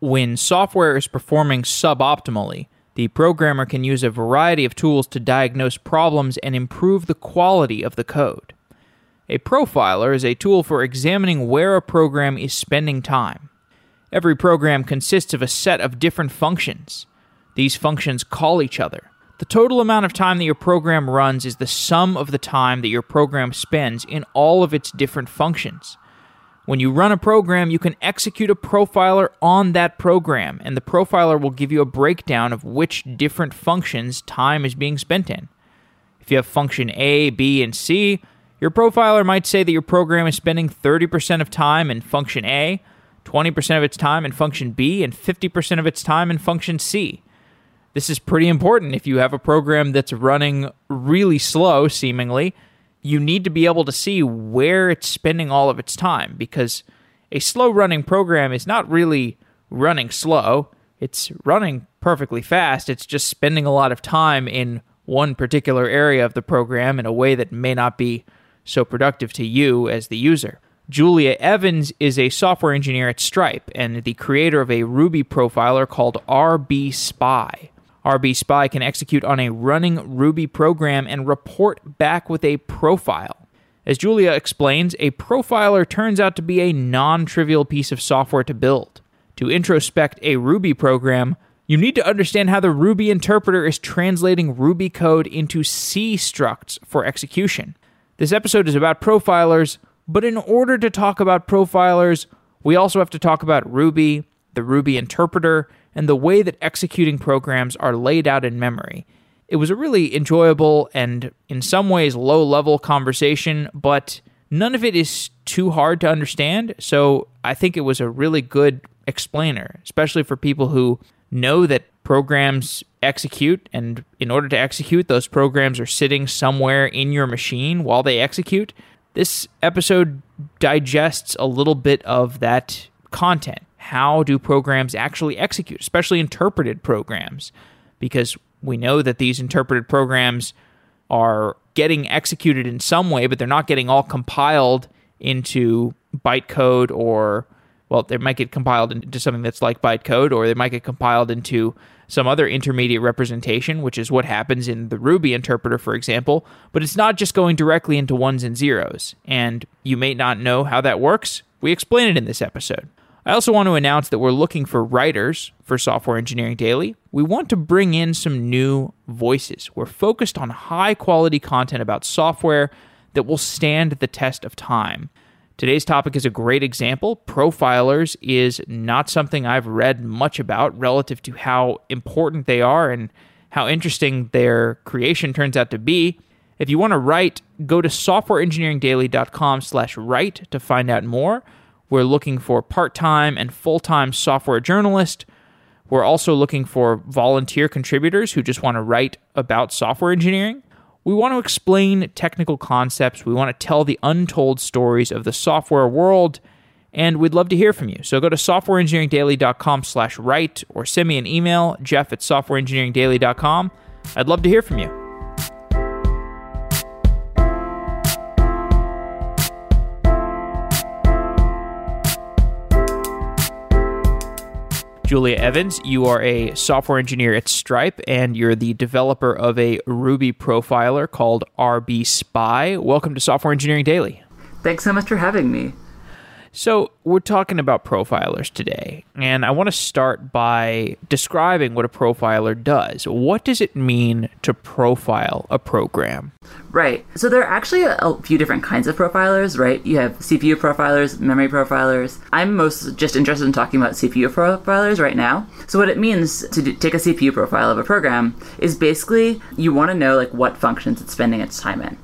When software is performing suboptimally, the programmer can use a variety of tools to diagnose problems and improve the quality of the code. A profiler is a tool for examining where a program is spending time. Every program consists of a set of different functions. These functions call each other. The total amount of time that your program runs is the sum of the time that your program spends in all of its different functions. When you run a program, you can execute a profiler on that program, and the profiler will give you a breakdown of which different functions time is being spent in. If you have function A, B, and C, your profiler might say that your program is spending 30% of time in function A, 20% of its time in function B, and 50% of its time in function C. This is pretty important if you have a program that's running really slow, seemingly. You need to be able to see where it's spending all of its time because a slow running program is not really running slow. It's running perfectly fast. It's just spending a lot of time in one particular area of the program in a way that may not be so productive to you as the user. Julia Evans is a software engineer at Stripe and the creator of a Ruby profiler called RB Spy. RB Spy can execute on a running Ruby program and report back with a profile. As Julia explains, a profiler turns out to be a non trivial piece of software to build. To introspect a Ruby program, you need to understand how the Ruby interpreter is translating Ruby code into C structs for execution. This episode is about profilers, but in order to talk about profilers, we also have to talk about Ruby, the Ruby interpreter, and the way that executing programs are laid out in memory. It was a really enjoyable and, in some ways, low level conversation, but none of it is too hard to understand. So I think it was a really good explainer, especially for people who know that programs execute, and in order to execute, those programs are sitting somewhere in your machine while they execute. This episode digests a little bit of that content. How do programs actually execute, especially interpreted programs? Because we know that these interpreted programs are getting executed in some way, but they're not getting all compiled into bytecode or, well, they might get compiled into something that's like bytecode, or they might get compiled into some other intermediate representation, which is what happens in the Ruby interpreter, for example. But it's not just going directly into ones and zeros. And you may not know how that works. We explain it in this episode. I also want to announce that we're looking for writers for Software Engineering Daily. We want to bring in some new voices. We're focused on high quality content about software that will stand the test of time. Today's topic is a great example. Profilers is not something I've read much about relative to how important they are and how interesting their creation turns out to be. If you want to write, go to softwareengineeringdaily.com slash write to find out more. We're looking for part-time and full-time software journalists. We're also looking for volunteer contributors who just want to write about software engineering. We want to explain technical concepts. We want to tell the untold stories of the software world, and we'd love to hear from you. So go to softwareengineeringdaily.com slash write or send me an email, jeff at softwareengineeringdaily.com. I'd love to hear from you. Julia Evans, you are a software engineer at Stripe and you're the developer of a Ruby profiler called rbspy. Welcome to Software Engineering Daily. Thanks so much for having me. So, we're talking about profilers today, and I want to start by describing what a profiler does. What does it mean to profile a program? Right. So, there are actually a few different kinds of profilers, right? You have CPU profilers, memory profilers. I'm most just interested in talking about CPU profilers right now. So, what it means to do, take a CPU profile of a program is basically you want to know like what functions it's spending its time in.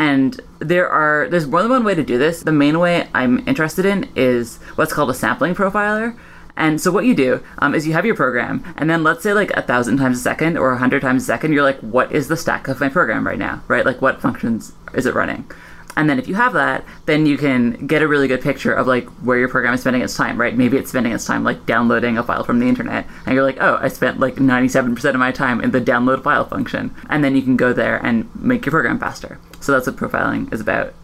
And there are there's more than one way to do this. The main way I'm interested in is what's called a sampling profiler. And so what you do um, is you have your program, and then let's say like a thousand times a second or a hundred times a second, you're like, what is the stack of my program right now, right? Like what functions is it running? And then if you have that, then you can get a really good picture of like where your program is spending its time, right? Maybe it's spending its time like downloading a file from the internet, and you're like, oh, I spent like 97% of my time in the download file function. And then you can go there and make your program faster. So that's what profiling is about.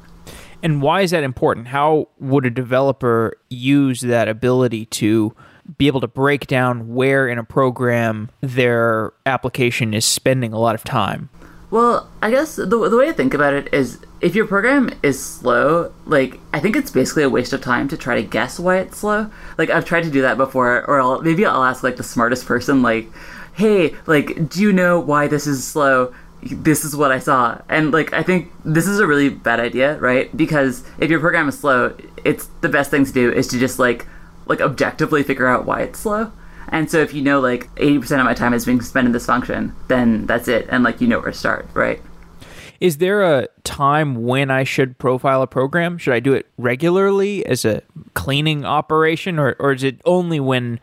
And why is that important? How would a developer use that ability to be able to break down where in a program their application is spending a lot of time? Well, I guess the, the way I think about it is if your program is slow, like, I think it's basically a waste of time to try to guess why it's slow. Like, I've tried to do that before, or I'll, maybe I'll ask, like, the smartest person, like, hey, like, do you know why this is slow? This is what I saw. And, like, I think this is a really bad idea, right? Because if your program is slow, it's the best thing to do is to just, like, like objectively figure out why it's slow. And so if you know like 80% of my time is being spent in this function, then that's it. And like you know where to start, right? Is there a time when I should profile a program? Should I do it regularly as a cleaning operation or, or is it only when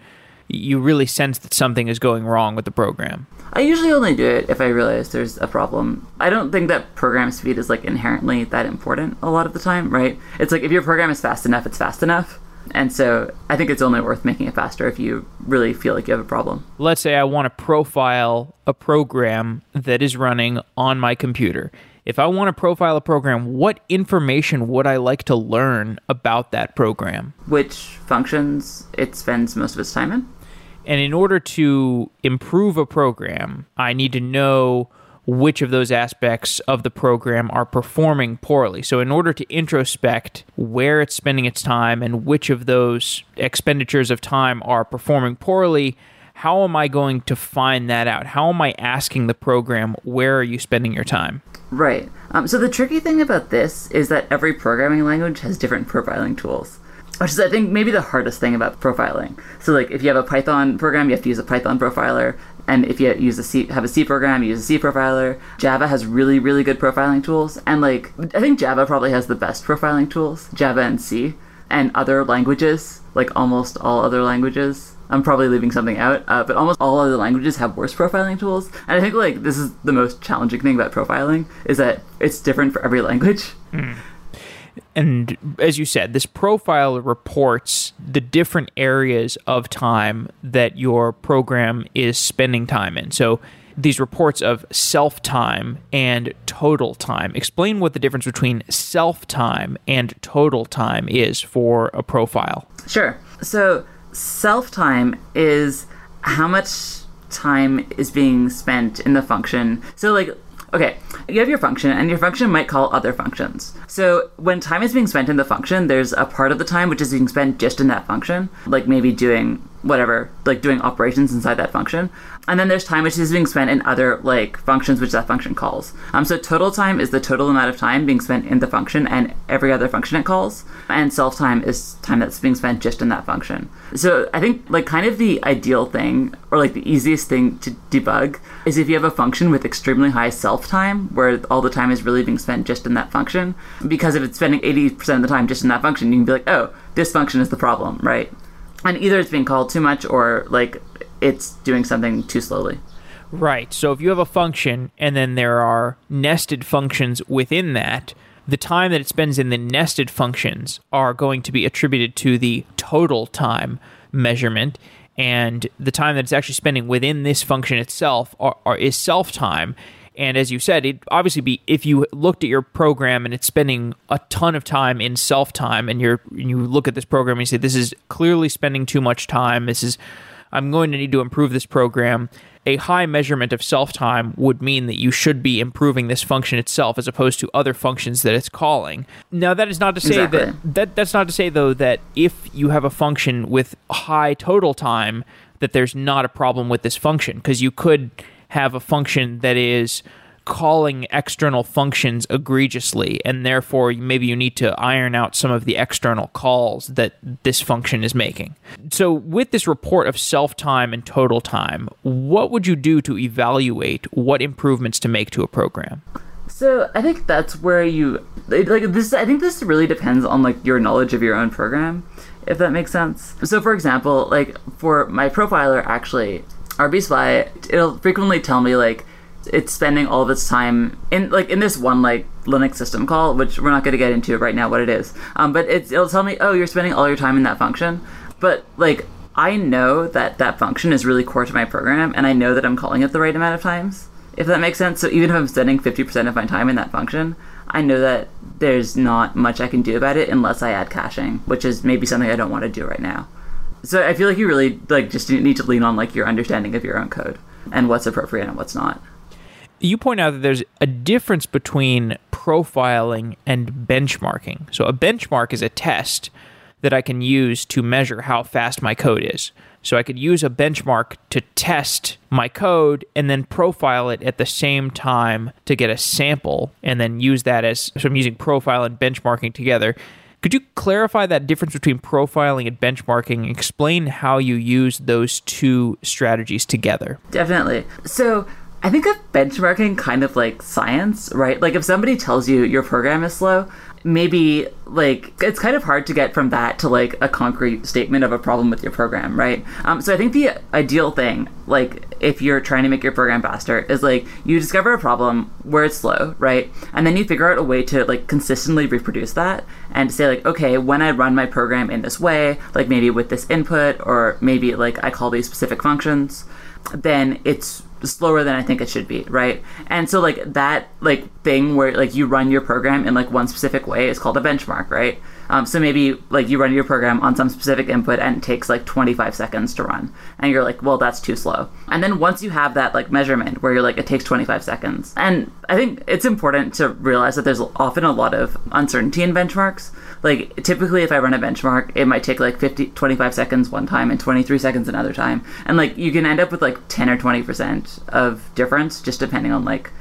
you really sense that something is going wrong with the program? I usually only do it if I realize there's a problem. I don't think that program speed is like inherently that important a lot of the time, right? It's like if your program is fast enough, it's fast enough. And so I think it's only worth making it faster if you really feel like you have a problem. Let's say I want to profile a program that is running on my computer. If I want to profile a program, what information would I like to learn about that program? Which functions it spends most of its time in? And in order to improve a program, I need to know which of those aspects of the program are performing poorly. So, in order to introspect where it's spending its time and which of those expenditures of time are performing poorly, how am I going to find that out? How am I asking the program, where are you spending your time? Right. Um, so, the tricky thing about this is that every programming language has different profiling tools which is I think maybe the hardest thing about profiling. So like if you have a Python program, you have to use a Python profiler, and if you use a C, have a C program, you use a C profiler. Java has really really good profiling tools, and like I think Java probably has the best profiling tools. Java and C, and other languages like almost all other languages. I'm probably leaving something out, uh, but almost all other languages have worse profiling tools. And I think like this is the most challenging thing about profiling is that it's different for every language. Mm and as you said, this profile reports the different areas of time that your program is spending time in. So these reports of self time and total time. Explain what the difference between self time and total time is for a profile. Sure. So self time is how much time is being spent in the function. So like Okay, you have your function, and your function might call other functions. So when time is being spent in the function, there's a part of the time which is being spent just in that function, like maybe doing whatever, like doing operations inside that function. And then there's time which is being spent in other like functions which that function calls. Um, so total time is the total amount of time being spent in the function and every other function it calls. And self time is time that's being spent just in that function. So I think like kind of the ideal thing or like the easiest thing to debug is if you have a function with extremely high self time where all the time is really being spent just in that function. Because if it's spending 80% of the time just in that function, you can be like, oh, this function is the problem, right? And either it's being called too much or like it's doing something too slowly. Right. So if you have a function and then there are nested functions within that, the time that it spends in the nested functions are going to be attributed to the total time measurement and the time that it's actually spending within this function itself are, are, is self time and as you said it obviously be if you looked at your program and it's spending a ton of time in self time and you're you look at this program and you say this is clearly spending too much time this is I'm going to need to improve this program. A high measurement of self time would mean that you should be improving this function itself as opposed to other functions that it's calling. Now that is not to say exactly. that, that that's not to say though that if you have a function with high total time that there's not a problem with this function because you could have a function that is calling external functions egregiously, and therefore maybe you need to iron out some of the external calls that this function is making. So, with this report of self time and total time, what would you do to evaluate what improvements to make to a program? So I think that's where you like this. I think this really depends on like your knowledge of your own program, if that makes sense. So for example, like for my profiler, actually, rbspy, it'll frequently tell me like it's spending all of its time in like in this one like Linux system call, which we're not going to get into right now what it is. Um, but it'll tell me, oh, you're spending all your time in that function. But like I know that that function is really core to my program, and I know that I'm calling it the right amount of times. If that makes sense. So even if I'm spending 50% of my time in that function, I know that there's not much I can do about it unless I add caching, which is maybe something I don't want to do right now. So I feel like you really like just need to lean on like your understanding of your own code and what's appropriate and what's not. You point out that there's a difference between profiling and benchmarking. So a benchmark is a test that I can use to measure how fast my code is. So I could use a benchmark to test my code and then profile it at the same time to get a sample and then use that as so I'm using profile and benchmarking together. Could you clarify that difference between profiling and benchmarking? Explain how you use those two strategies together. Definitely. So I think of benchmarking kind of like science, right? Like if somebody tells you your program is slow, maybe like it's kind of hard to get from that to like a concrete statement of a problem with your program, right? Um, so I think the ideal thing, like if you're trying to make your program faster, is like you discover a problem where it's slow, right? And then you figure out a way to like consistently reproduce that and say like, okay, when I run my program in this way, like maybe with this input or maybe like I call these specific functions, then it's slower than I think it should be, right? And so like that like thing where like you run your program in like one specific way is called a benchmark, right? Um, so maybe like you run your program on some specific input and it takes like 25 seconds to run, and you're like, well, that's too slow. And then once you have that like measurement where you're like, it takes 25 seconds, and I think it's important to realize that there's often a lot of uncertainty in benchmarks. Like typically, if I run a benchmark, it might take like 50, 25 seconds one time and 23 seconds another time, and like you can end up with like 10 or 20 percent of difference just depending on like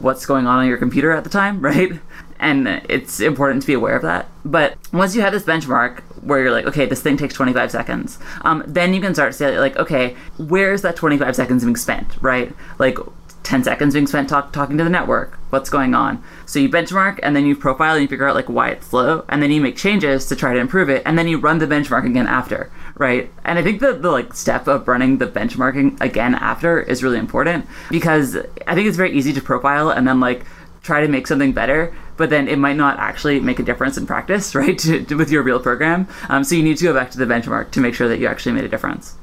what's going on on your computer at the time, right? And it's important to be aware of that. But once you have this benchmark where you're like, okay, this thing takes 25 seconds, um, then you can start to say, like, okay, where's that 25 seconds being spent, right? Like, 10 seconds being spent talk, talking to the network. What's going on? So you benchmark and then you profile and you figure out like why it's slow and then you make changes to try to improve it and then you run the benchmark again after, right? And I think the, the like step of running the benchmarking again after is really important because I think it's very easy to profile and then like try to make something better, but then it might not actually make a difference in practice, right? To, to, with your real program. Um, so you need to go back to the benchmark to make sure that you actually made a difference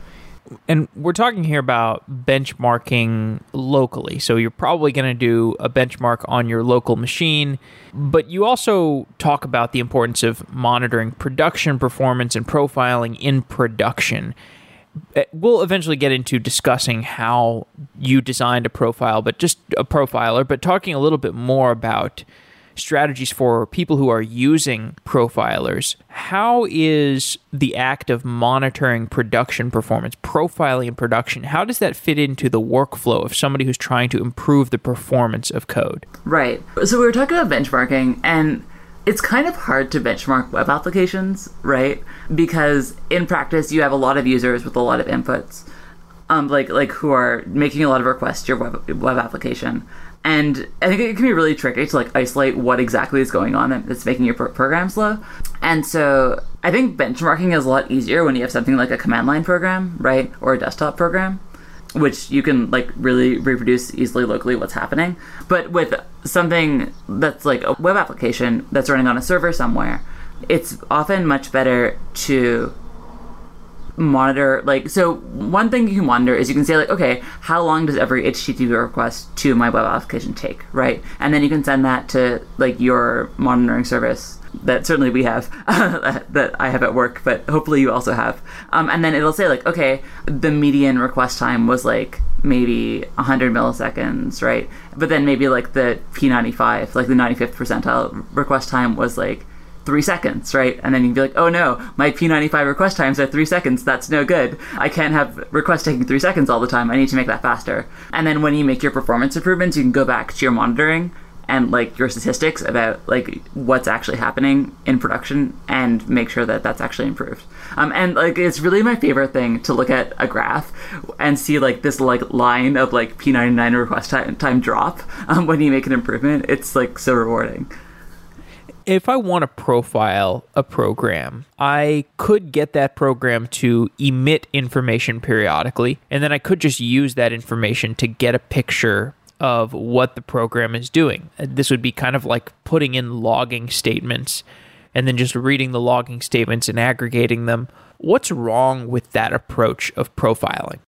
and we're talking here about benchmarking locally. So you're probably going to do a benchmark on your local machine, but you also talk about the importance of monitoring production performance and profiling in production. Eh, we'll eventually get into discussing how you designed a profile, but just a profiler, but talking a little bit more about strategies for people who are using profilers. How is the act of monitoring production performance, profiling in production, how does that fit into the workflow of somebody who's trying to improve the performance of code? Right. So we were talking about benchmarking and it's kind of hard to benchmark web applications, right? Because in practice, you have a lot of users with a lot of inputs, um, like like who are making a lot of requests to your web web application and I think it can be really tricky to like isolate what exactly is going on that's making your program slow. And so I think benchmarking is a lot easier when you have something like a command line program, right, or a desktop program, which you can like really reproduce easily locally what's happening. But with something that's like a web application that's running on a server somewhere, it's often much better to monitor like so one thing you can monitor is you can say like okay how long does every http request to my web application take right? And then you can send that to like your monitoring service that certainly we have that i have at work but hopefully you also have. Um, and then it'll say like okay the median request time was like maybe 100 milliseconds right? But then maybe like the p95 like the 95th percentile request time was like three seconds, right? And then you can be like, oh no, my P95 request times are three seconds. That's no good. I can't have requests taking three seconds all the time. I need to make that faster. And then when you make your performance improvements, you can go back to your monitoring and like your statistics about like what's actually happening in production and make sure that that's actually improved. Um, and like it's really my favorite thing to look at a graph and see like this like line of like P99 request time, time drop um, when you make an improvement. It's like so rewarding if I want to profile a program, I could get that program to emit information periodically, and then I could just use that information to get a picture of what the program is doing. Uh, this would be kind of like putting in logging statements and then just reading the logging statements and aggregating them. What's wrong with that approach of profiling?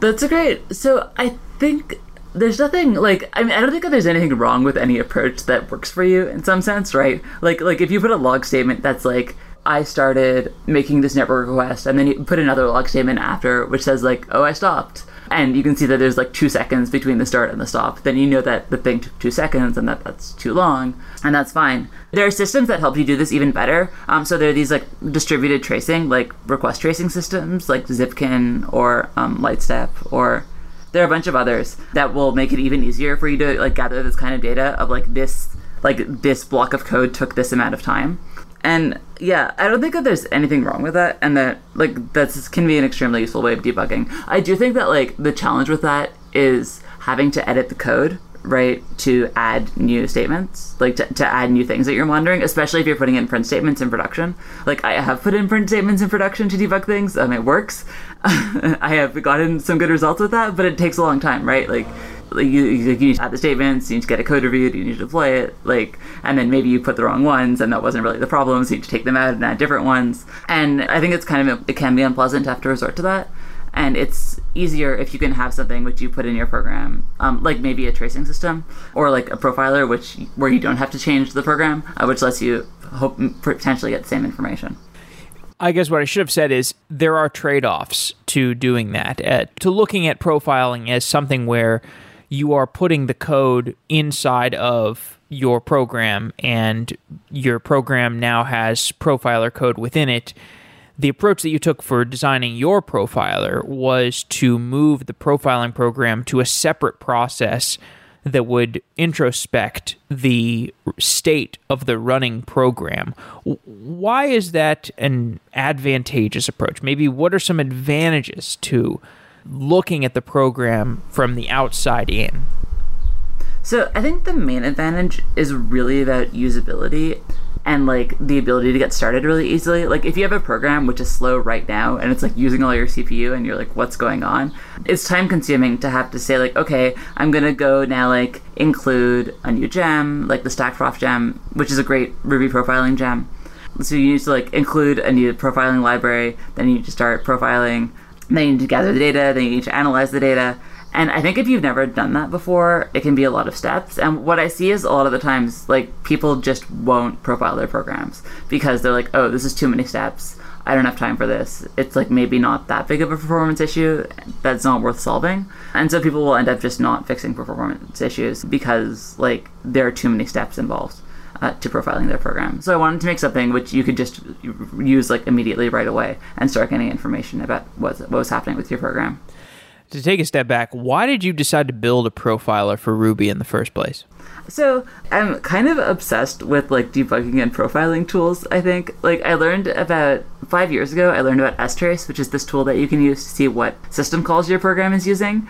That's great. So I think there's nothing like I mean I don't think that there's anything wrong with any approach that works for you in some sense, right? Like like if you put a log statement that's like I started making this network request, and then you put another log statement after, which says like, oh, I stopped. And you can see that there's like two seconds between the start and the stop. Then you know that the thing took two seconds and that that's too long, and that's fine. There are systems that help you do this even better. Um, so there are these like distributed tracing, like request tracing systems, like Zipkin or um, Lightstep, or there are a bunch of others that will make it even easier for you to like gather this kind of data of like this like this block of code took this amount of time. And yeah, I don't think that there's anything wrong with that, and that like that's can be an extremely useful way of debugging. I do think that like the challenge with that is having to edit the code right to add new statements like to, to add new things that you're monitoring especially if you're putting in print statements in production. Like i have put in print statements in production to debug things and it works i have gotten some good results with that but it takes a long time right like like you, you, need to add the statements, you need to get a code reviewed, you need to deploy it, like, and then maybe you put the wrong ones, and that wasn't really the problem, so you need to take them out and add different ones. And I think it's kind of it can be unpleasant to have to resort to that. And it's easier if you can have something which you put in your program, um, like maybe a tracing system or like a profiler, which where you don't have to change the program, uh, which lets you hope potentially get the same information. I guess what I should have said is there are trade offs to doing that, uh, to looking at profiling as something where you are putting the code inside of your program and your program now has profiler code within it. The approach that you took for designing your profiler was to move the profiling program to a separate process that would introspect the state of the running program. Why is that an advantageous approach? Maybe what are some advantages to looking at the program from the outside in? So I think the main advantage is really about usability and like the ability to get started really easily. Like if you have a program which is slow right now and it's like using all your CPU and you're like what's going on? It's time consuming to have to say like okay, I'm going to go now like include a new gem, like the StackProf gem, which is a great Ruby profiling gem. So you need to like include a new profiling library, then you need to start profiling then you need to gather the data, then you need to analyze the data. And I think if you've never done that before, it can be a lot of steps. And what I see is a lot of the times, like, people just won't profile their programs because they're like, oh, this is too many steps. I don't have time for this. It's like maybe not that big of a performance issue that's not worth solving. And so people will end up just not fixing performance issues because, like, there are too many steps involved uh, to profiling their program. So I wanted to make something which you could just use like immediately right away and start getting information about what, what was happening with your program. To take a step back, why did you decide to build a profiler for Ruby in the first place? So I'm kind of obsessed with like debugging and profiling tools. I think like I learned about five years ago. I learned about strace, which is this tool that you can use to see what system calls your program is using.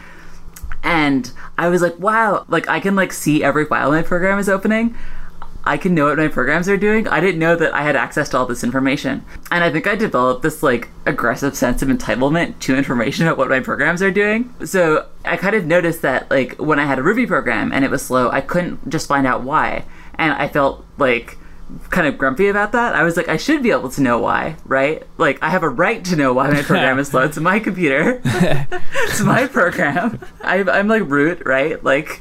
And I was like, wow, like I can like see every file my program is opening. I can know what my programs are doing. I didn't know that I had access to all this information. And I think I developed this like aggressive sense of entitlement to information about what my programs are doing. So I kind of noticed that like when I had a Ruby program and it was slow, I couldn't just find out why. And I felt like kind of grumpy about that. I was like, I should be able to know why, right? Like, I have a right to know why my program is slow. It's my computer. it's my program. I, I'm like root, right? Like,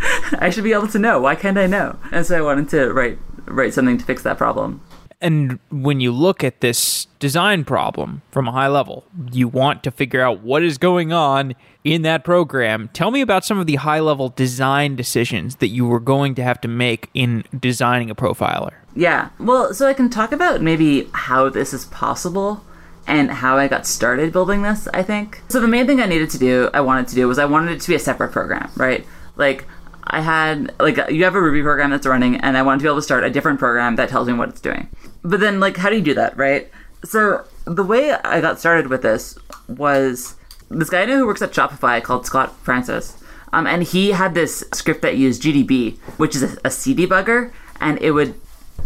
I should be able to know. Why can't I know? And so I wanted to write write something to fix that problem. And when you look at this design problem from a high level, you want to figure out what is going on in that program. Tell me about some of the high level design decisions that you were going to have to make in designing a profiler. Yeah. Well, so I can talk about maybe how this is possible and how I got started building this, I think. So the main thing I needed to do, I wanted to do was I wanted it to be a separate program, right? Like I had like you have a Ruby program that's running, and I wanted to be able to start a different program that tells me what it's doing. But then, like, how do you do that, right? So the way I got started with this was this guy I know who works at Shopify called Scott Francis, um, and he had this script that used GDB, which is a, a C debugger, and it would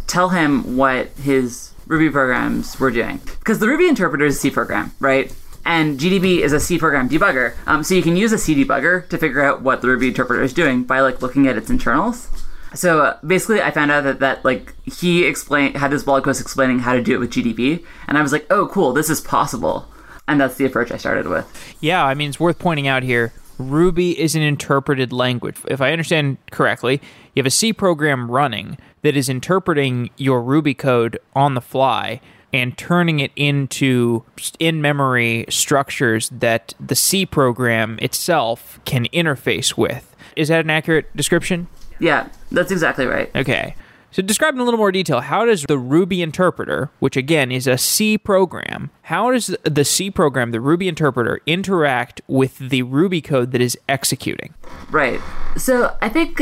tell him what his Ruby programs were doing. Because the Ruby interpreter is a C program, right? And GDB is a C program debugger. Um, so you can use a C debugger to figure out what the Ruby interpreter is doing by like looking at its internals. So uh, basically, I found out that that like he explained had this blog post explaining how to do it with GDB, and I was like, oh, cool, this is possible, and that's the approach I started with. Yeah, I mean, it's worth pointing out here. Ruby is an interpreted language. If I understand correctly, you have a C program running that is interpreting your Ruby code on the fly and turning it into in memory structures that the C program itself can interface with. Is that an accurate description? Yeah, that's exactly right. Okay. So describe in a little more detail how does the Ruby interpreter, which again is a C program, how does the C program, the Ruby interpreter, interact with the Ruby code that is executing? Right. So I think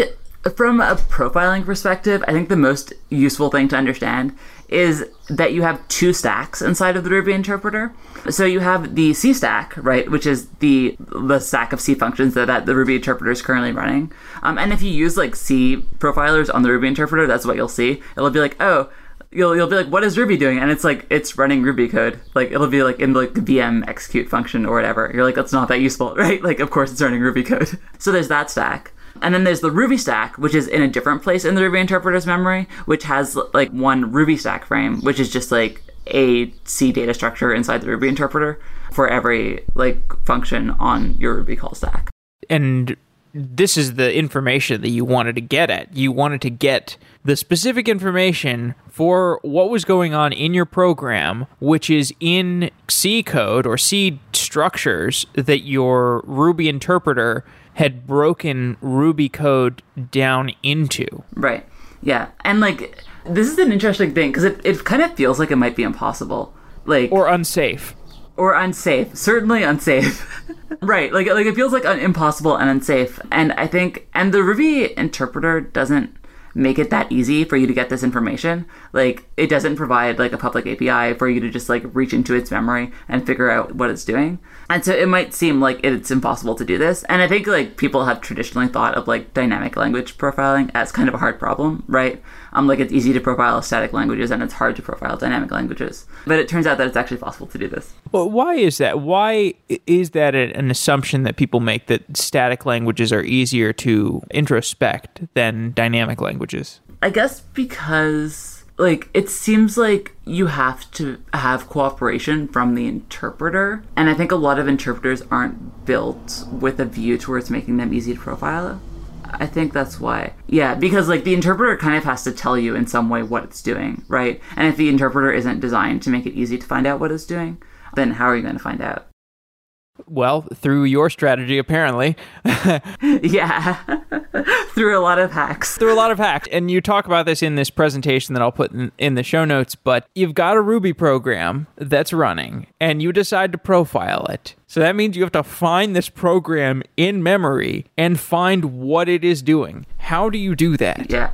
from a profiling perspective, I think the most useful thing to understand is that you have two stacks inside of the Ruby interpreter. So you have the C stack, right, which is the the stack of C functions that, that the Ruby interpreter is currently running. Um, and if you use like C profilers on the Ruby interpreter, that's what you'll see. It'll be like, oh, you'll you'll be like, what is Ruby doing? And it's like it's running Ruby code. Like it'll be like in like the VM execute function or whatever. You're like, that's not that useful, right? Like of course it's running Ruby code. So there's that stack. And then there's the Ruby stack, which is in a different place in the Ruby interpreter's memory, which has like one Ruby stack frame, which is just like a C data structure inside the Ruby interpreter for every like function on your Ruby call stack. And this is the information that you wanted to get at. You wanted to get the specific information for what was going on in your program, which is in C code or C structures that your Ruby interpreter had broken Ruby code down into. Right. Yeah. And like this is an interesting thing because it, it kind of feels like it might be impossible. Like or unsafe. Or unsafe. Certainly unsafe. right. Like like it feels like un- impossible and unsafe. And I think and the Ruby interpreter doesn't make it that easy for you to get this information. Like it doesn't provide like a public API for you to just like reach into its memory and figure out what it's doing. And so it might seem like it's impossible to do this. And I think like people have traditionally thought of like dynamic language profiling as kind of a hard problem, right? Um, like it's easy to profile static languages and it's hard to profile dynamic languages. But it turns out that it's actually possible to do this. Well, why is that? Why is that an assumption that people make that static languages are easier to introspect than dynamic languages? I guess because like it seems like you have to have cooperation from the interpreter and i think a lot of interpreters aren't built with a view towards making them easy to profile i think that's why yeah because like the interpreter kind of has to tell you in some way what it's doing right? And if the interpreter isn't designed to make it easy to find out what it's doing then how are you going to find out well, through your strategy, apparently. yeah. through a lot of hacks. Through a lot of hacks. And you talk about this in this presentation that I'll put in, in, the show notes, but you've got a Ruby program that's running and you decide to profile it. So that means you have to find this program in memory and find what it is doing. How do you do that? Yeah.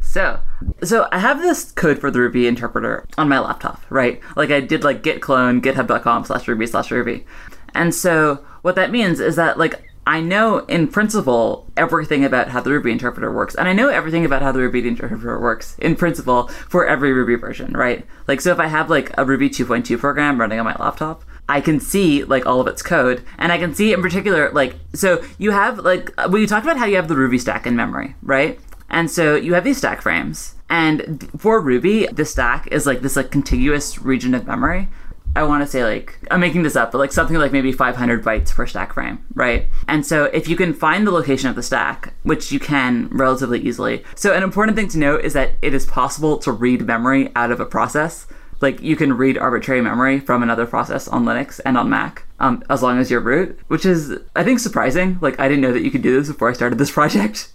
So, so I have this code for the Ruby interpreter on my laptop, right? Like I did like git clone github.com slash ruby slash ruby. And so what that means is that like I know in principle everything about how the Ruby interpreter works. And I know everything about how the Ruby interpreter works in principle for every Ruby version, right? Like so if I have like a Ruby 2.2 program running on my laptop, I can see like all of its code and I can see in particular like so you have like well you talked about how you have the Ruby stack in memory, right? And so you have these stack frames. And for Ruby, the stack is like this like contiguous region of memory I want to say like I'm making this up, but like something like maybe 500 bytes per stack frame, right? And so if you can find the location of the stack, which you can relatively easily. So an important thing to note is that it is possible to read memory out of a process. Like you can read arbitrary memory from another process on Linux and on Mac, um, as long as you're root, which is I think surprising. Like I didn't know that you could do this before I started this project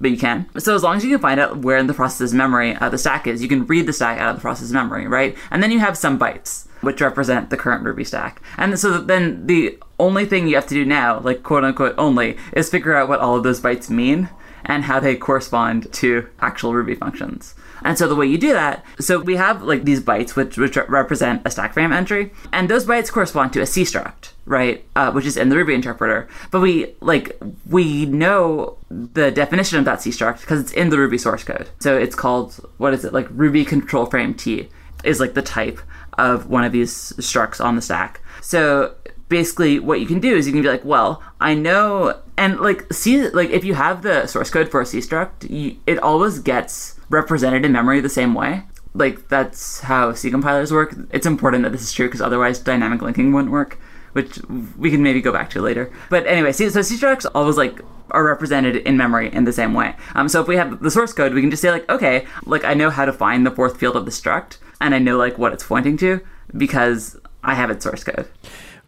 but you can. So as long as you can find out where in the process's memory uh, the stack is, you can read the stack out of the process's memory, right? And then you have some bytes which represent the current Ruby stack. And so then the only thing you have to do now, like quote unquote only, is figure out what all of those bytes mean and how they correspond to actual Ruby functions. And so the way you do that, so we have like these bytes which, which represent a stack frame entry, and those bytes correspond to a C struct, right? Uh, which is in the Ruby interpreter. But we like we know the definition of that C struct because it's in the Ruby source code. So it's called what is it like Ruby control frame T is like the type of one of these structs on the stack. So basically what you can do is you can be like, well, I know and like see like if you have the source code for a C struct, you, it always gets represented in memory the same way. Like that's how C compilers work. It's important that this is true because otherwise dynamic linking wouldn't work, which we can maybe go back to later. But anyway, see, so C structs always like are represented in memory in the same way. Um, so if we have the source code, we can just say like, okay, like I know how to find the fourth field of the struct, and I know like what it's pointing to because I have its source code.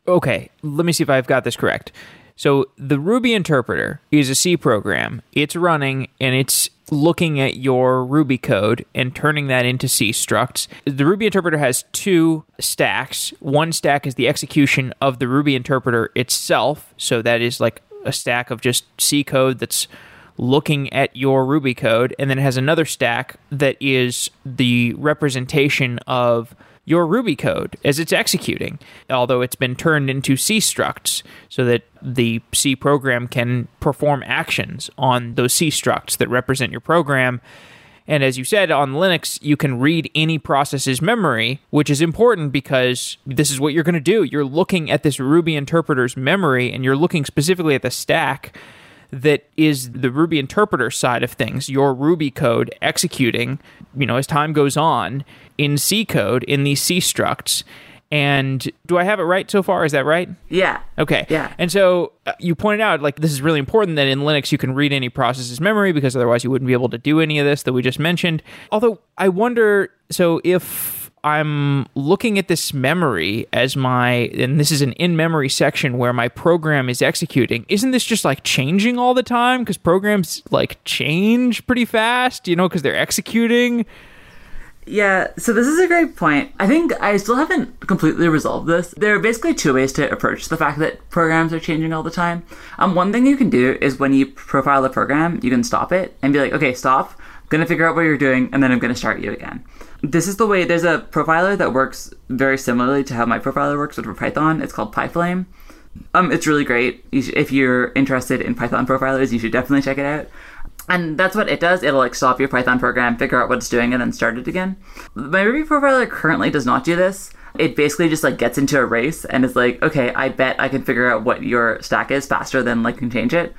Okay, let me see if I've got this correct. So the Ruby interpreter is a C program. It's running and it's looking at your Ruby code and turning that into C structs. The Ruby interpreter has two stacks. One stack is the execution of the Ruby interpreter itself. So that is like a stack of just C code that's looking at your Ruby code. And then it has another stack that is the representation of your Ruby code as it's executing, although it's been turned into C structs so that the C program can perform actions on those C structs that represent your program. And as you said, on Linux, you can read any process's memory, which is important because this is what you're going to do. You're looking at this Ruby interpreter's memory and you're looking specifically at the stack that is the Ruby interpreter side of things, your Ruby code executing, you know, as time goes on in C code in these C structs. And do I have it right so far? Is that right? Yeah. Okay. Yeah. And so uh, you pointed out, like, this is really important that in Linux you can read any process's memory because otherwise you wouldn't be able to do any of this that we just mentioned. Although I wonder so if I'm looking at this memory as my, and this is an in memory section where my program is executing. Isn't this just like changing all the time? Because programs like change pretty fast, you know, because they're executing. Yeah, so this is a great point. I think I still haven't completely resolved this. There are basically two ways to approach the fact that programs are changing all the time. Um, one thing you can do is when you profile a program, you can stop it and be like, okay, stop. Gonna figure out what you're doing, and then I'm gonna start you again. This is the way. There's a profiler that works very similarly to how my profiler works with Python. It's called PyFlame. Um, it's really great. You should, if you're interested in Python profilers, you should definitely check it out. And that's what it does. It'll like stop your Python program, figure out what it's doing, and then start it again. My Ruby profiler currently does not do this. It basically just like gets into a race and is like, okay, I bet I can figure out what your stack is faster than like can change it.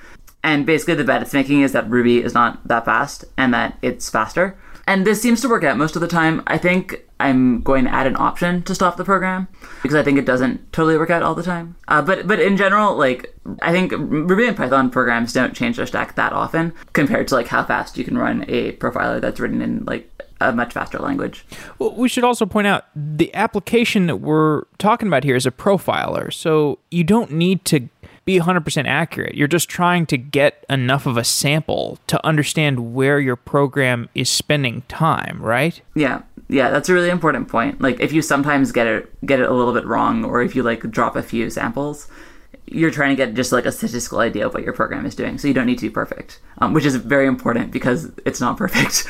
And basically the bet it's making is that Ruby is not that fast and that it's faster. And this seems to work out most of the time. I think I'm going to add an option to stop the program because I think it doesn't totally work out all the time. Uh, but but in general, like I think Ruby and Python programs don't change their stack that often compared to like how fast you can run a profiler that's written in like a much faster language. Well, we should also point out the application that we're talking about here is a profiler, so you don't need to be 100% accurate. You're just trying to get enough of a sample to understand where your program is spending time, right? Yeah. Yeah, that's a really important point. Like if you sometimes get it get it a little bit wrong or if you like drop a few samples, you're trying to get just like a statistical idea of what your program is doing. So you don't need to be perfect, um, which is very important because it's not perfect.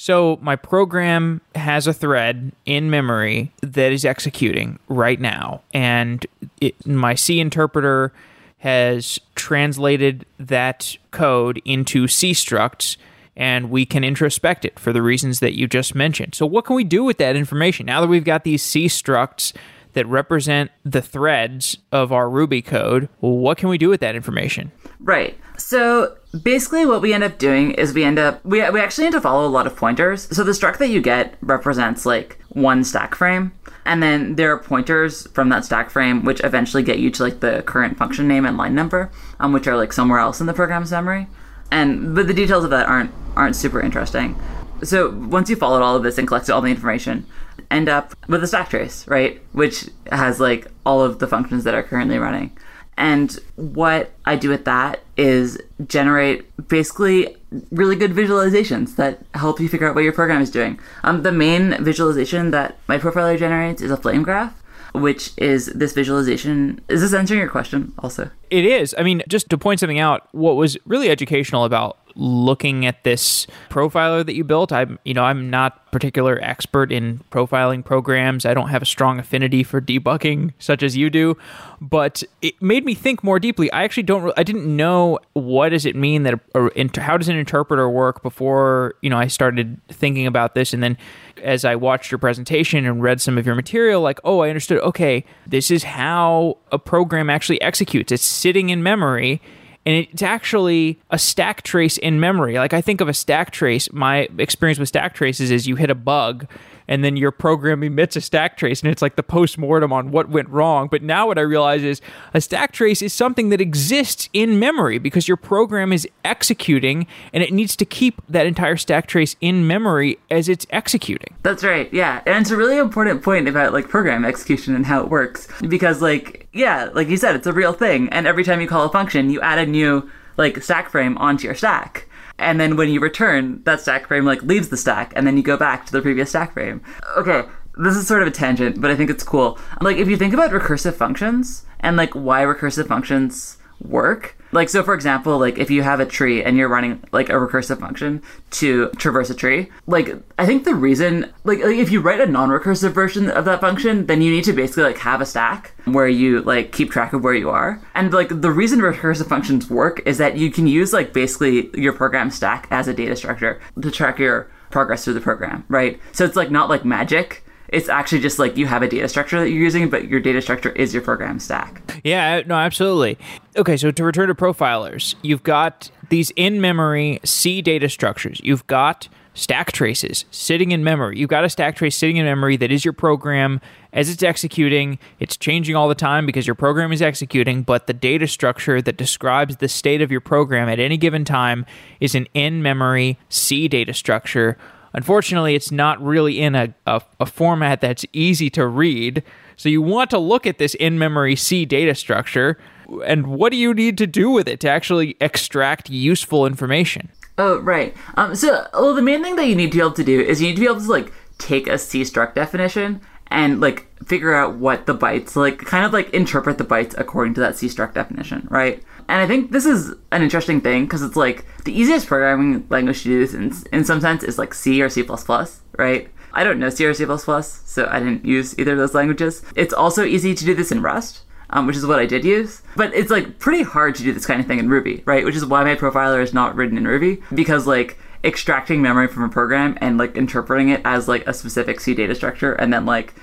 So my program has a thread in memory that is executing right now, and it, my C interpreter has translated that code into C structs, and we can introspect it for the reasons that you just mentioned. So what can we do with that information now that we've got these C structs? That represent the threads of our Ruby code. What can we do with that information? Right. So basically, what we end up doing is we end up we we actually need to follow a lot of pointers. So the struct that you get represents like one stack frame, and then there are pointers from that stack frame which eventually get you to like the current function name and line number, um, which are like somewhere else in the program's memory. And but the details of that aren't aren't super interesting. So once you followed all of this and collected all the information, end up with a stack trace, right? Which has like all of the functions that are currently running. And what I do with that is generate basically really good visualizations that help you figure out what your program is doing. Um, the main visualization that my profiler generates is a flame graph, which is this visualization. Is this answering your question also? It is. I mean, just to point something out, what was really educational about looking at this profiler that you built, I'm, you know, I'm not particular expert in profiling programs. I don't have a strong affinity for debugging such as you do, but it made me think more deeply. I actually don't I didn't know what does it mean that or how does an interpreter work before, you know, I started thinking about this and then as I watched your presentation and read some of your material, like, oh, I understood, okay, this is how a program actually executes. It's sitting in memory and it's actually a stack trace in memory. Like I think of a stack trace, my experience with stack traces is you hit a bug and then your program emits a stack trace and it's like the post-mortem on what went wrong. But now what I realize is a stack trace is something that exists in memory because your program is executing and it needs to keep that entire stack trace in memory as it's executing. That's right. Yeah. And it's a really important point about like program execution and how it works because like yeah, like you said it's a real thing and every time you call a function, you add a new like stack frame onto your stack. And then when you return, that stack frame like leaves the stack and then you go back to the previous stack frame. Okay, this is sort of a tangent, but I think it's cool. Like if you think about recursive functions and like why recursive functions work, like so for example, like if you have a tree and you're running like a recursive function to traverse a tree, like I think the reason like, like if you write a non-recursive version of that function, then you need to basically like have a stack where you like keep track of where you are. And like the reason recursive functions work is that you can use like basically your program stack as a data structure to track your progress through the program, right? So it's like not like magic it's actually just like you have a data structure that you're using, but your data structure is your program stack. Yeah, no, absolutely. Okay, so to return to profilers, you've got these in memory C data structures. You've got stack traces sitting in memory. You've got a stack trace sitting in memory that is your program as it's executing. It's changing all the time because your program is executing, but the data structure that describes the state of your program at any given time is an in memory C data structure Unfortunately, it's not really in a, a, a, format that's easy to read. So you want to look at this in memory C data structure. And what do you need to do with it to actually extract useful information? Oh, right. Um, so, well, the main thing that you need to be able to do is you need to be able to like take a C struct definition and like figure out what the bytes like kind of like interpret the bytes according to that C struct definition, right? And I think this is an interesting thing because it's like the easiest programming language to do this in, in some sense is like C or C++, right? I don't know C or C++, so I didn't use either of those languages. It's also easy to do this in Rust, um, which is what I did use. But it's like pretty hard to do this kind of thing in Ruby, right? Which is why my profiler is not written in Ruby because like extracting memory from a program and like interpreting it as like a specific C data structure and then like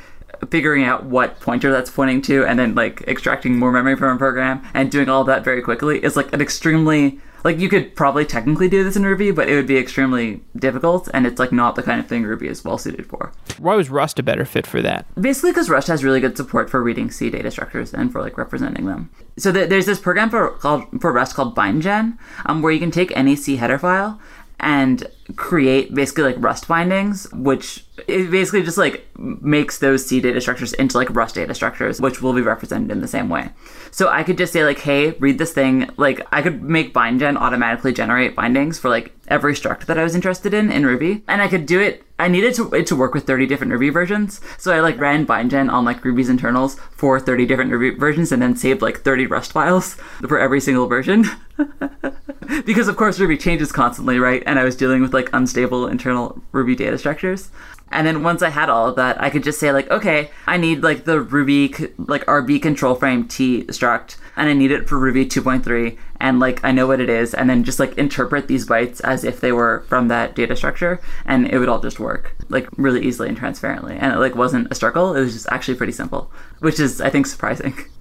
figuring out what pointer that's pointing to and then like extracting more memory from a program and doing all that very quickly is like an extremely like you could probably technically do this in Ruby, but it would be extremely difficult, and it's like not the kind of thing Ruby is well suited for. Why was Rust a better fit for that? Basically, because Rust has really good support for reading C data structures and for like representing them. So th- there's this program for called for Rust called BindGen, um, where you can take any C header file and create basically like Rust bindings, which it basically just like makes those C data structures into like Rust data structures, which will be represented in the same way. So I could just say like, hey, read this thing. Like I could make BindGen automatically generate bindings for like every struct that I was interested in in Ruby, and I could do it. I needed to, it to work with 30 different Ruby versions, so I like ran BindGen on like Ruby's internals for 30 different Ruby versions, and then saved like 30 Rust files for every single version. because of course Ruby changes constantly, right? And I was dealing with like unstable internal Ruby data structures. And then once I had all of that, I could just say like, okay, I need like the Ruby like rb_control_frame_t struct, and I need it for Ruby 2.3, and like I know what it is, and then just like interpret these bytes as if they were from that data structure, and it would all just work like really easily and transparently, and it like wasn't a struggle. It was just actually pretty simple, which is I think surprising.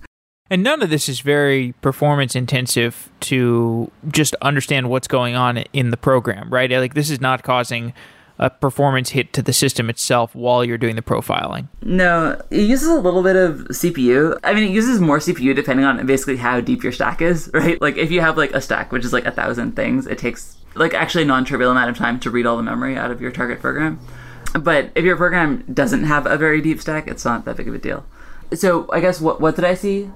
And none of this is very performance intensive to just understand what's going on in the program, right? Like this is not causing a performance hit to the system itself while you're doing the profiling. No, it uses a little bit of CPU. I mean, it uses more CPU depending on basically how deep your stack is, right? Like if you have like a stack which is like a thousand things, it takes like actually a non-trivial amount of time to read all the memory out of your target program. But if your program doesn't have a very deep stack, it's not that big of a deal. So I guess what what did I see?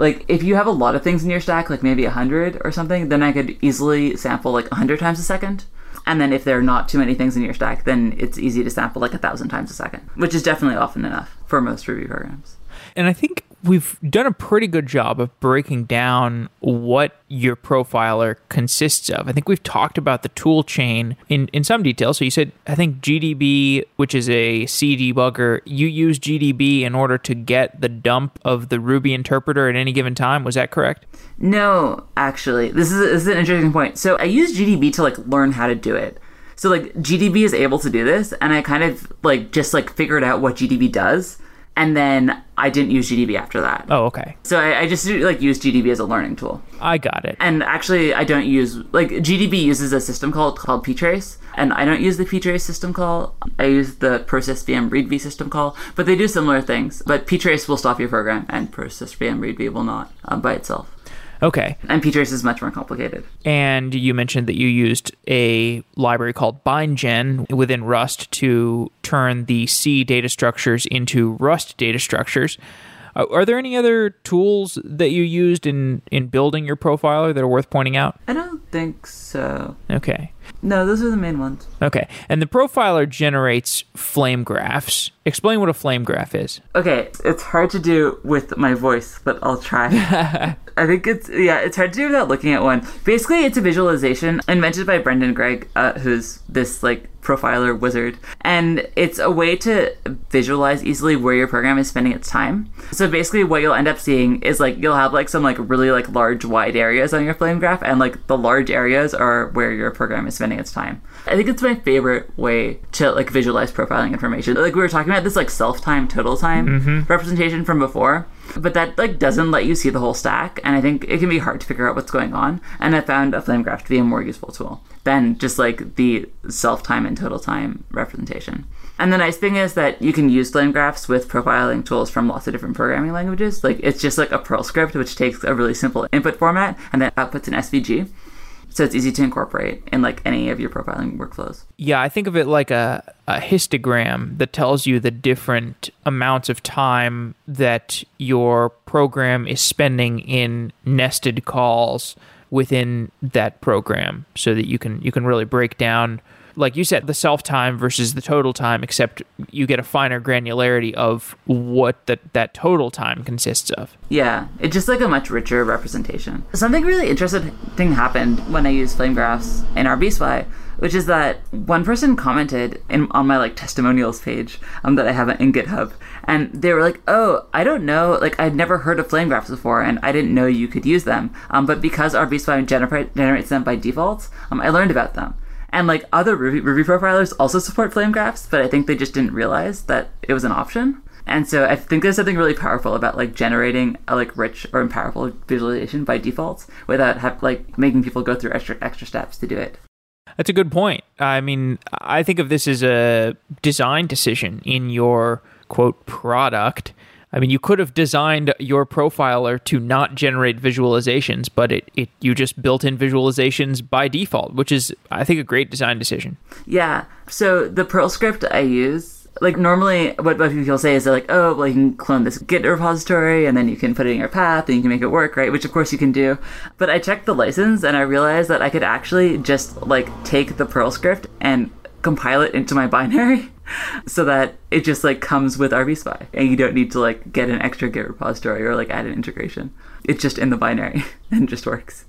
Like if you have a lot of things in your stack, like maybe a hundred or something, then I could easily sample like a hundred times a second. And then if there are not too many things in your stack, then it's easy to sample like a thousand times a second, which is definitely often enough for most Ruby programs. And I think we've done a pretty good job of breaking down what your profiler consists of. I think we've talked about the tool chain in, in some detail. So you said, I think GDB, which is a C debugger, you use GDB in order to get the dump of the Ruby interpreter at any given time. Was that correct? No, actually. This is, this is an interesting point. So I use GDB to like learn how to do it. So like GDB is able to do this and I kind of like just like figured out what GDB does and then I didn't use GDB after that. Oh, okay. So I, I just like use GDB as a learning tool. I got it. And actually, I don't use like GDB uses a system called called ptrace, and I don't use the ptrace system call. I use the process_vm_readv system call, but they do similar things. But ptrace will stop your program, and process_vm_readv will not um, by itself. Okay. And ptrace is much more complicated. And you mentioned that you used a library called BindGen within Rust to turn the C data structures into Rust data structures. Uh, are there any other tools that you used in, in building your profiler that are worth pointing out? I don't think so. Okay. No, those are the main ones. Okay. And the profiler generates flame graphs. Explain what a flame graph is. Okay, it's hard to do with my voice, but I'll try. I think it's yeah, it's hard to do without looking at one. Basically, it's a visualization invented by Brendan Gregg, uh, who's this like profiler wizard, and it's a way to visualize easily where your program is spending its time. So basically, what you'll end up seeing is like you'll have like some like really like large wide areas on your flame graph, and like the large areas are where your program is spending its time. I think it's my favorite way to like visualize profiling information. Like we were talking about this like self time, total time mm-hmm. representation from before but that like doesn't let you see the whole stack and i think it can be hard to figure out what's going on and i found a flame graph to be a more useful tool than just like the self time and total time representation and the nice thing is that you can use flame graphs with profiling tools from lots of different programming languages like it's just like a perl script which takes a really simple input format and then outputs an svg so it's easy to incorporate in like any of your profiling workflows. Yeah, I think of it like a, a histogram that tells you the different amounts of time that your program is spending in nested calls within that program so that you can you can really break down like you said the self time versus the total time except you get a finer granularity of what that that total time consists of Yeah, it's just like a much richer representation. Something really interesting happened when I used flame graphs in rbspy, which is that one person commented in, on my like testimonials page um, that I have in GitHub, and they were like, "Oh, I don't know, like I'd never heard of flame graphs before, and I didn't know you could use them. Um, but because rbspy gener- generates them by default, um, I learned about them." And like other Ruby, Ruby profilers also support flame graphs, but I think they just didn't realize that it was an option. And so I think there's something really powerful about like generating a like rich or powerful visualization by default without have, like making people go through extra extra steps to do it. That's a good point. I mean, I think of this as a design decision in your quote product. I mean, you could have designed your profiler to not generate visualizations, but it, it you just built in visualizations by default, which is I think a great design decision. Yeah. So the Perl script I use, like normally what, people say is they're like, oh, well, you can clone this Git repository and then you can put it in your path and you can make it work, right? Which of course you can do. But I checked the license and I realized that I could actually just like take the Perl script and compile it into my binary so that it just like comes with rbspy and you don't need to like get an extra Git repository or like add an integration. It's just in the binary and just works.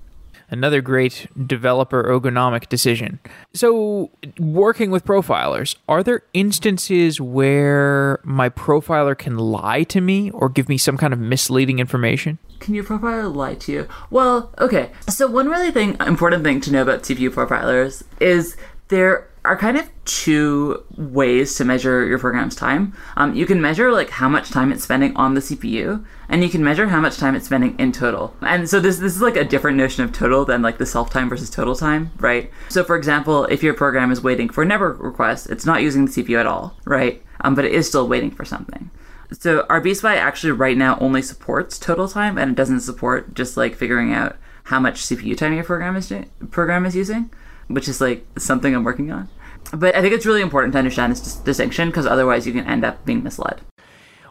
Another great developer ergonomic decision. So, working with profilers, are there instances where my profiler can lie to me or give me some kind of misleading information? Can your profiler lie to you? Well, okay. So one really thing important thing to know about CPU profilers is there are kind of two ways to measure your program's time. Um, you can measure like how much time it's spending on the CPU, and you can measure how much time it's spending in total. And so this this is like a different notion of total than like the self time versus total time, right? So for example, if your program is waiting for a network request, it's not using the CPU at all, right? Um, but it is still waiting for something. So our rbspy actually right now only supports total time, and it doesn't support just like figuring out how much CPU time your program is program is using which is like something I'm working on. But I think it's really important to understand this dis- distinction because otherwise you can end up being misled.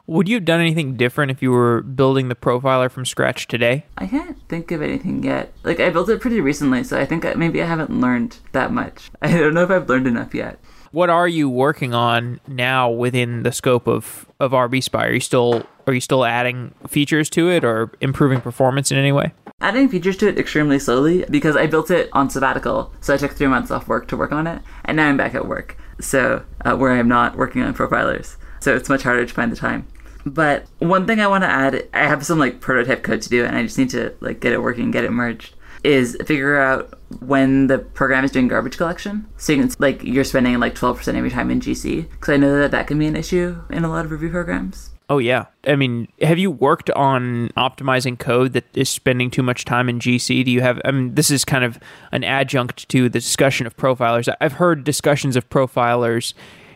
Would you have done anything different if you were building the profiler from scratch today? I can't think of anything yet. Like I built it pretty recently, so I think uh, maybe I haven't learned that much. I don't know if I've learned enough yet. What are you working on now within the scope of of rbspy? Are you still are you still adding features to it or improving performance in any way? Adding features to it extremely slowly because I built it on sabbatical, so I took three months off work to work on it, and now I'm back at work, so uh, where I'm not working on profilers, so it's much harder to find the time. But one thing I want to add, I have some like prototype code to do, and I just need to like get it working, get it merged. Is figure out when the program is doing garbage collection, so you can like you're spending like 12% of your time in GC, because I know that that can be an issue in a lot of Ruby programs. Oh yeah. I mean, have you worked on optimizing code that is spending too much time in GC? Do you have I mean, this is kind of an adjunct to the discussion of profilers. I've heard discussions of profilers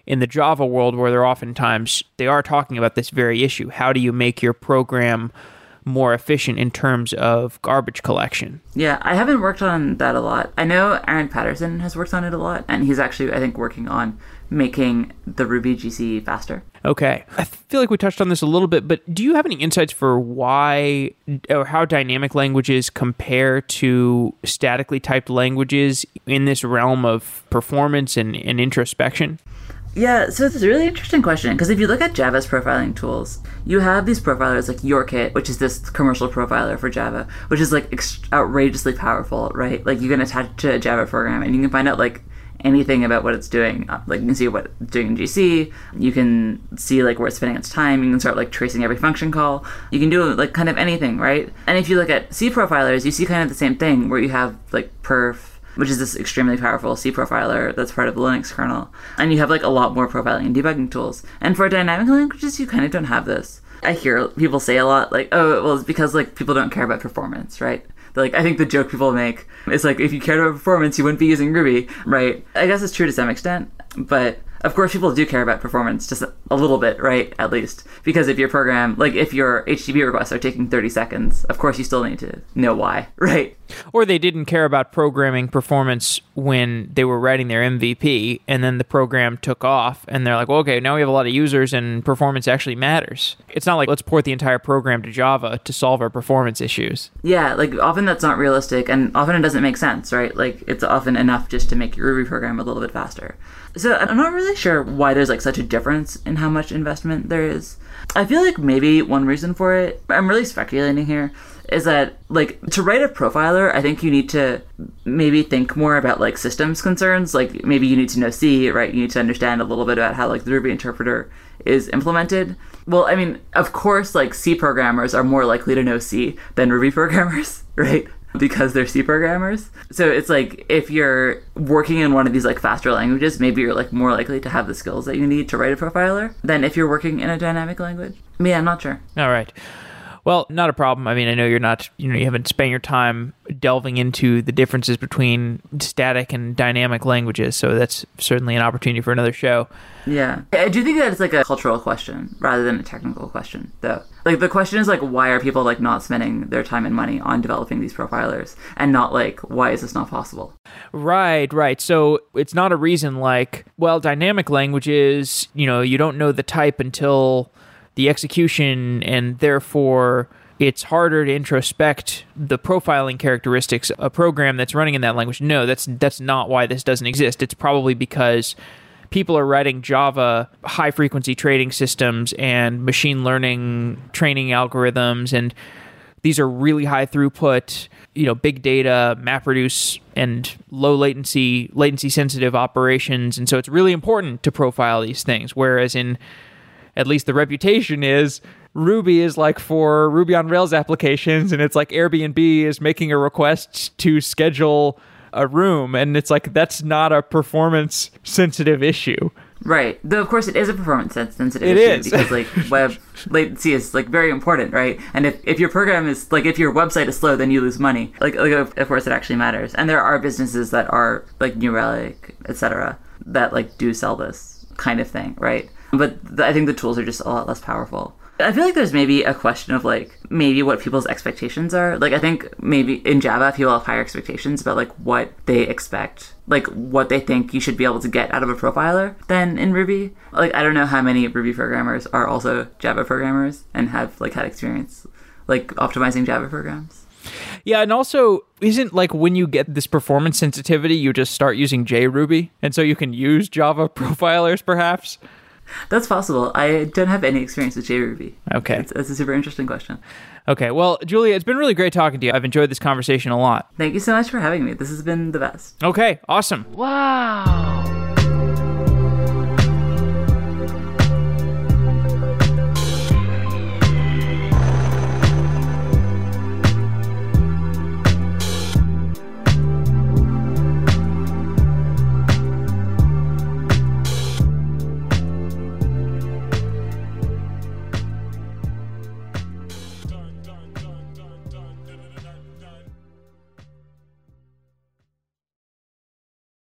in the Java world where they're oftentimes they are talking about this very issue. How do you make your program more efficient in terms of garbage collection. Yeah, I haven't worked on that a lot. I know Aaron Patterson has worked on it a lot, and he's actually, I think, working on making the Ruby GC faster. Okay. I feel like we touched on this a little bit, but do you have any insights for why or how dynamic languages compare to statically typed languages in this realm of performance and, and introspection? Yeah, so it's a really interesting question because if you look at Java's profiling tools, you have these profilers like YourKit, which is this commercial profiler for Java, which is like ex- outrageously powerful, right? Like you can attach to a Java program and you can find out like anything about what it's doing. Uh, like you can see what it's doing in GC, you can see like where it's spending its time, you can start like tracing every function call. You can do like kind of anything, right? And if you look at C profilers, you see kind of the same thing where you have like perf which is this extremely powerful C profiler that's part of the Linux kernel. And you have like a lot more profiling and debugging tools. And for dynamic languages, you kind of don't have this. I hear people say a lot like, oh, well, it's because like people don't care about performance, right? like I think the joke people make is like if you cared about performance, you wouldn't be using Ruby, right? I guess it's true to some extent, but of course, people do care about performance just a little bit, right? At least. Because if your program, like if your HTTP requests are taking 30 seconds, of course you still need to know why, right? Or they didn't care about programming performance when they were writing their MVP, and then the program took off, and they're like, well, okay, now we have a lot of users, and performance actually matters. It's not like let's port the entire program to Java to solve our performance issues. Yeah, like often that's not realistic, and often it doesn't make sense, right? Like it's often enough just to make your Ruby program a little bit faster. So I'm not really sure why there's like such a difference in how much investment there is. I feel like maybe one reason for it, I'm really speculating here, is that like to write a profiler, I think you need to maybe think more about like systems concerns. Like maybe you need to know C, right? You need to understand a little bit about how like the Ruby interpreter is implemented. Well, I mean, of course, like C programmers are more likely to know C than Ruby programmers, right? because they're C programmers. So it's like if you're working in one of these like faster languages, maybe you're like more likely to have the skills that you need to write a profiler than if you're working in a dynamic language. Yeah, I'm not sure. All right. Well, not a problem. I mean, I know you're not, you know, you haven't spent your time delving into the differences between static and dynamic languages, so that's certainly an opportunity for another show. Yeah. I do think that it's like a cultural question rather than a technical question, though. Like the question is like why are people like not spending their time and money on developing these profilers and not like why is this not possible? Right, right. So it's not a reason like, well, dynamic languages, you know, you don't know the type until the execution, and therefore it's harder to introspect the profiling characteristics a program that's running in that language. No, that's that's not why this doesn't exist. It's probably because people are writing Java high frequency trading systems and machine learning training algorithms and these are really high throughput, you know, big data, MapReduce and low latency, latency sensitive operations and so it's really important to profile these things whereas in at least the reputation is Ruby is like for Ruby on Rails applications, and it's like Airbnb is making a request to schedule a room, and it's like that's not a performance sensitive issue. Right. Though of course it is a performance sensitive it issue is. because like web latency is like very important, right? And if, if your program is like if your website is slow, then you lose money. Like, like of, of course it actually matters. And there are businesses that are like New Relic, etc., that like do sell this kind of thing, right? But I think the tools are just a lot less powerful. I feel like there's maybe a question of like maybe what people's expectations are. Like I think maybe in Java people have higher expectations about like what they expect, like what they think you should be able to get out of a profiler than in Ruby. Like I don't know how many Ruby programmers are also Java programmers and have like had experience like optimizing Java programs. Yeah, and also isn't like when you get this performance sensitivity, you just start using JRuby, and so you can use Java profilers perhaps. That's possible. I don't have any experience with JRuby. Okay. It's, it's a super interesting question. Okay. Well, Julia, it's been really great talking to you. I've enjoyed this conversation a lot. Thank you so much for having me. This has been the best. Okay. Awesome. Wow.